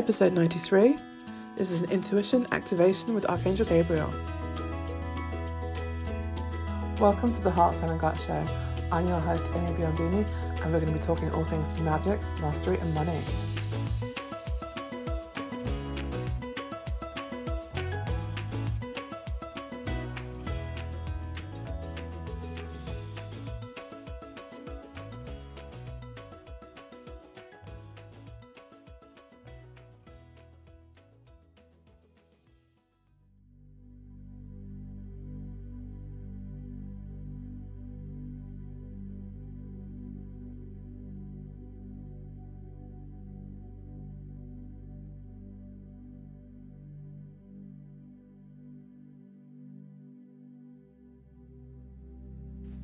episode 93. This is an intuition activation with Archangel Gabriel. Welcome to the Heart, Sun and Gut Show. I'm your host, Amy Biondini, and we're going to be talking all things magic, mastery, and money.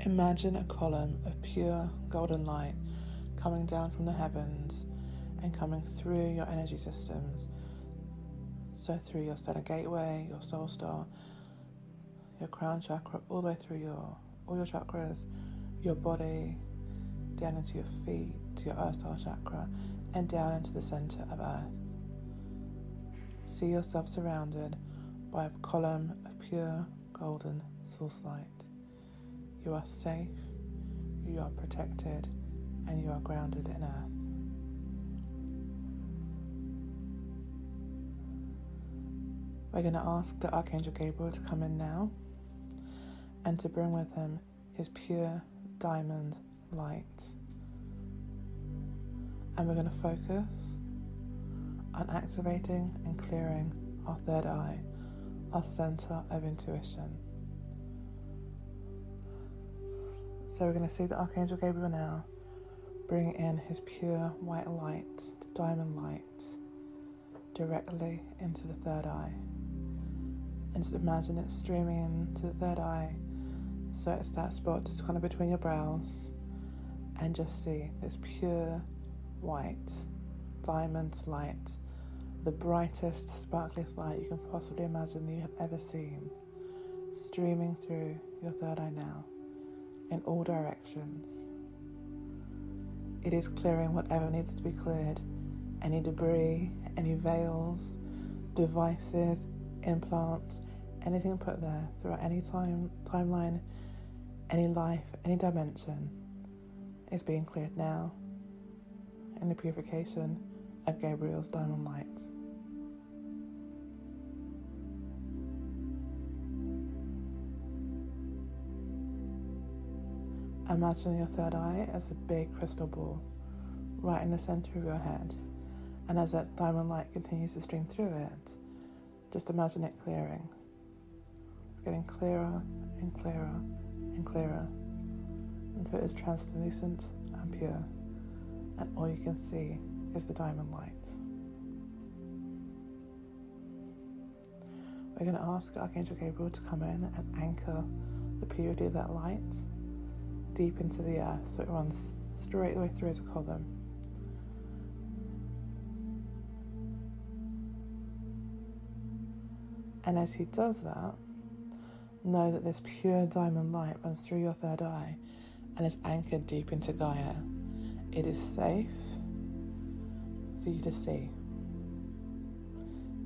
Imagine a column of pure golden light coming down from the heavens and coming through your energy systems. So, through your stellar gateway, your soul star, your crown chakra, all the way through your all your chakras, your body, down into your feet, to your earth star chakra, and down into the center of earth. See yourself surrounded by a column of pure golden source light. You are safe, you are protected, and you are grounded in earth. We're going to ask the Archangel Gabriel to come in now and to bring with him his pure diamond light. And we're going to focus on activating and clearing our third eye, our center of intuition. So we're going to see the Archangel Gabriel now bring in his pure white light, the diamond light, directly into the third eye. And just imagine it streaming into the third eye. So it's that spot just kind of between your brows. And just see this pure white diamond light, the brightest, sparkliest light you can possibly imagine that you have ever seen, streaming through your third eye now in all directions. It is clearing whatever needs to be cleared any debris, any veils, devices, implants, anything put there throughout any time, timeline, any life, any dimension is being cleared now in the purification of Gabriel's diamond light. Imagine your third eye as a big crystal ball right in the center of your head. And as that diamond light continues to stream through it, just imagine it clearing. It's getting clearer and clearer and clearer until it is translucent and pure. And all you can see is the diamond light. We're going to ask Archangel Gabriel to come in and anchor the purity of that light deep into the earth so it runs straight the way through as a column. And as he does that, know that this pure diamond light runs through your third eye and is anchored deep into Gaia. It is safe for you to see.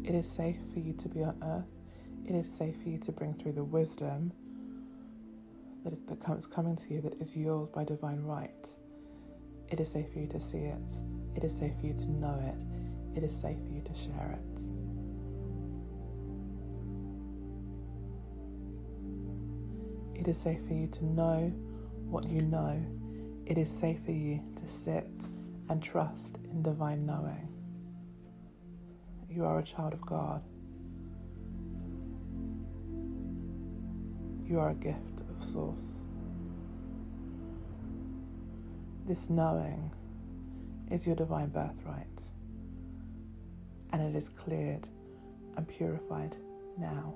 It is safe for you to be on earth. It is safe for you to bring through the wisdom that is coming to you that is yours by divine right. It is safe for you to see it. It is safe for you to know it. It is safe for you to share it. It is safe for you to know what you know. It is safe for you to sit and trust in divine knowing. You are a child of God. You are a gift Source. This knowing is your divine birthright, and it is cleared and purified now.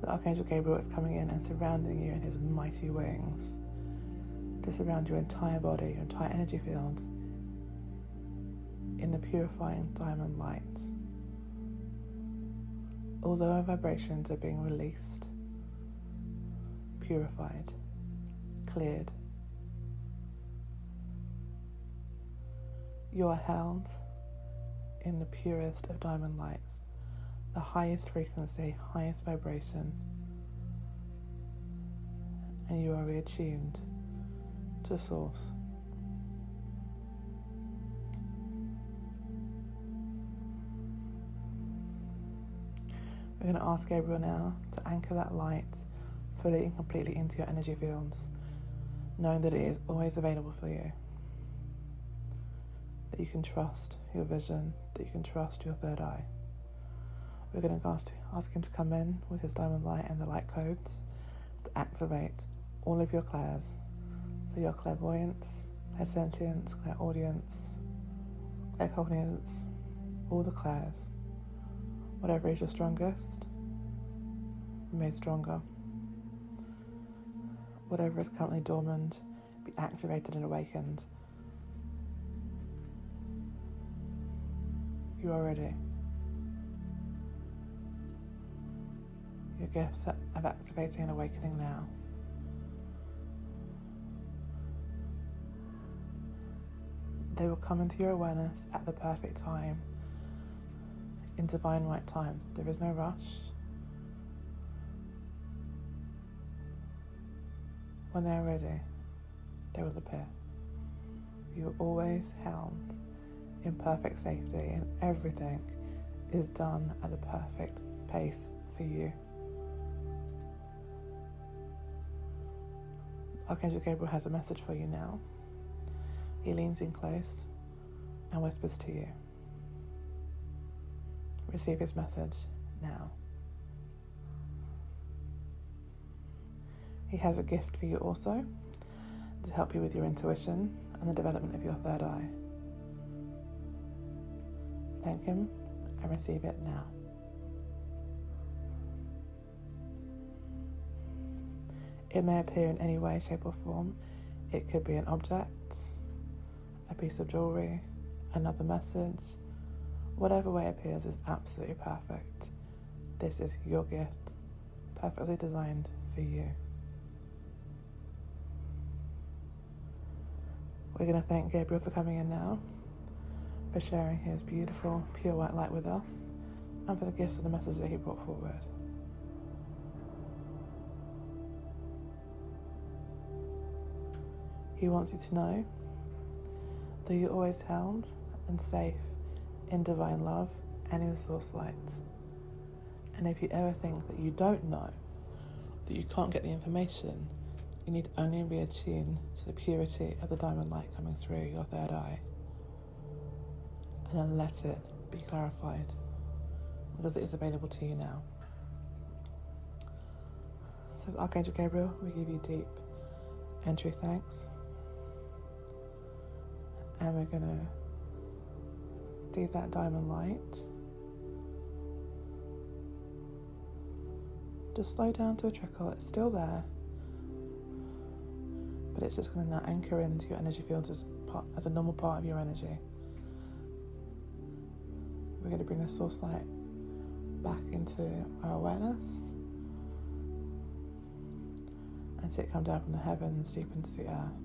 The Archangel Gabriel is coming in and surrounding you in his mighty wings to surround your entire body, your entire energy field in the purifying diamond light although our vibrations are being released, purified, cleared, You are held in the purest of diamond lights, the highest frequency, highest vibration, and you are reattuned to Source. We're going to ask Gabriel now to anchor that light fully and completely into your energy fields, knowing that it is always available for you. That you can trust your vision, that you can trust your third eye. We're going to ask, ask him to come in with his diamond light and the light codes to activate all of your clairs. So your clairvoyance, clairsentience, clairaudience, claircognizance, all the clairs Whatever is your strongest, be made stronger. Whatever is currently dormant, be activated and awakened. You are ready. Your gifts of activating and awakening now. They will come into your awareness at the perfect time in divine right time. There is no rush. When they are ready, they will appear. You are always held in perfect safety, and everything is done at the perfect pace for you. Archangel Gabriel has a message for you now. He leans in close and whispers to you. Receive his message now. He has a gift for you also to help you with your intuition and the development of your third eye. Thank him and receive it now. It may appear in any way, shape, or form. It could be an object, a piece of jewelry, another message, Whatever way appears is absolutely perfect. This is your gift, perfectly designed for you. We're going to thank Gabriel for coming in now, for sharing his beautiful, pure white light with us, and for the gifts and the message that he brought forward. He wants you to know that you're always held and safe in divine love and in source light. And if you ever think that you don't know, that you can't get the information, you need only reattune to the purity of the diamond light coming through your third eye. And then let it be clarified because it is available to you now. So, Archangel Gabriel, we give you deep entry thanks. And we're going to see that diamond light. Just slow down to a trickle, it's still there, but it's just going to now anchor into your energy fields as, part, as a normal part of your energy. We're going to bring the source light back into our awareness and see it come down from the heavens deep into the earth.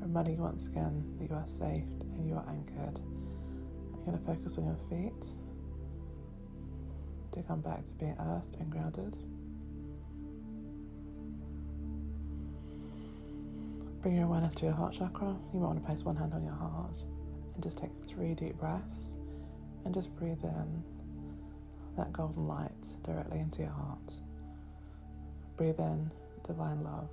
Reminding you once again that you are safe and you are anchored. Going to focus on your feet to come back to being earthed and grounded. Bring your awareness to your heart chakra. You might want to place one hand on your heart and just take three deep breaths and just breathe in that golden light directly into your heart. Breathe in divine love.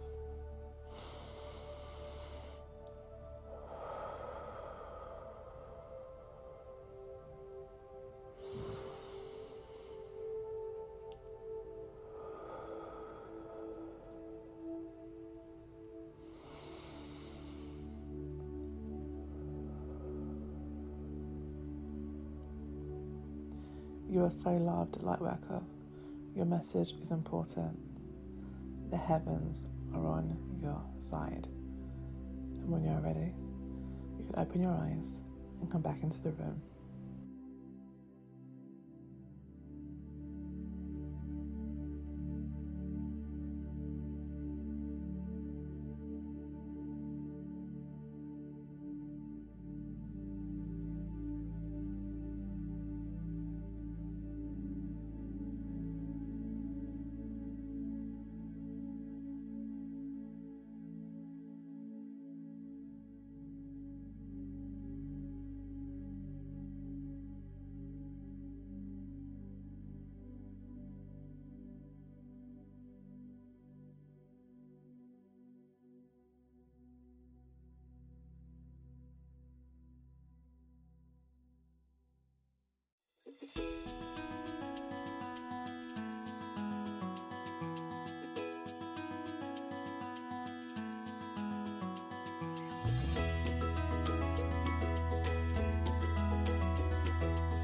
You are so loved, Lightworker. Your message is important. The heavens are on your side. And when you're ready, you can open your eyes and come back into the room.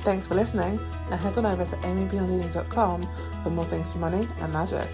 Thanks for listening. Now head on over to amybeyondleading.com for more things for money and magic.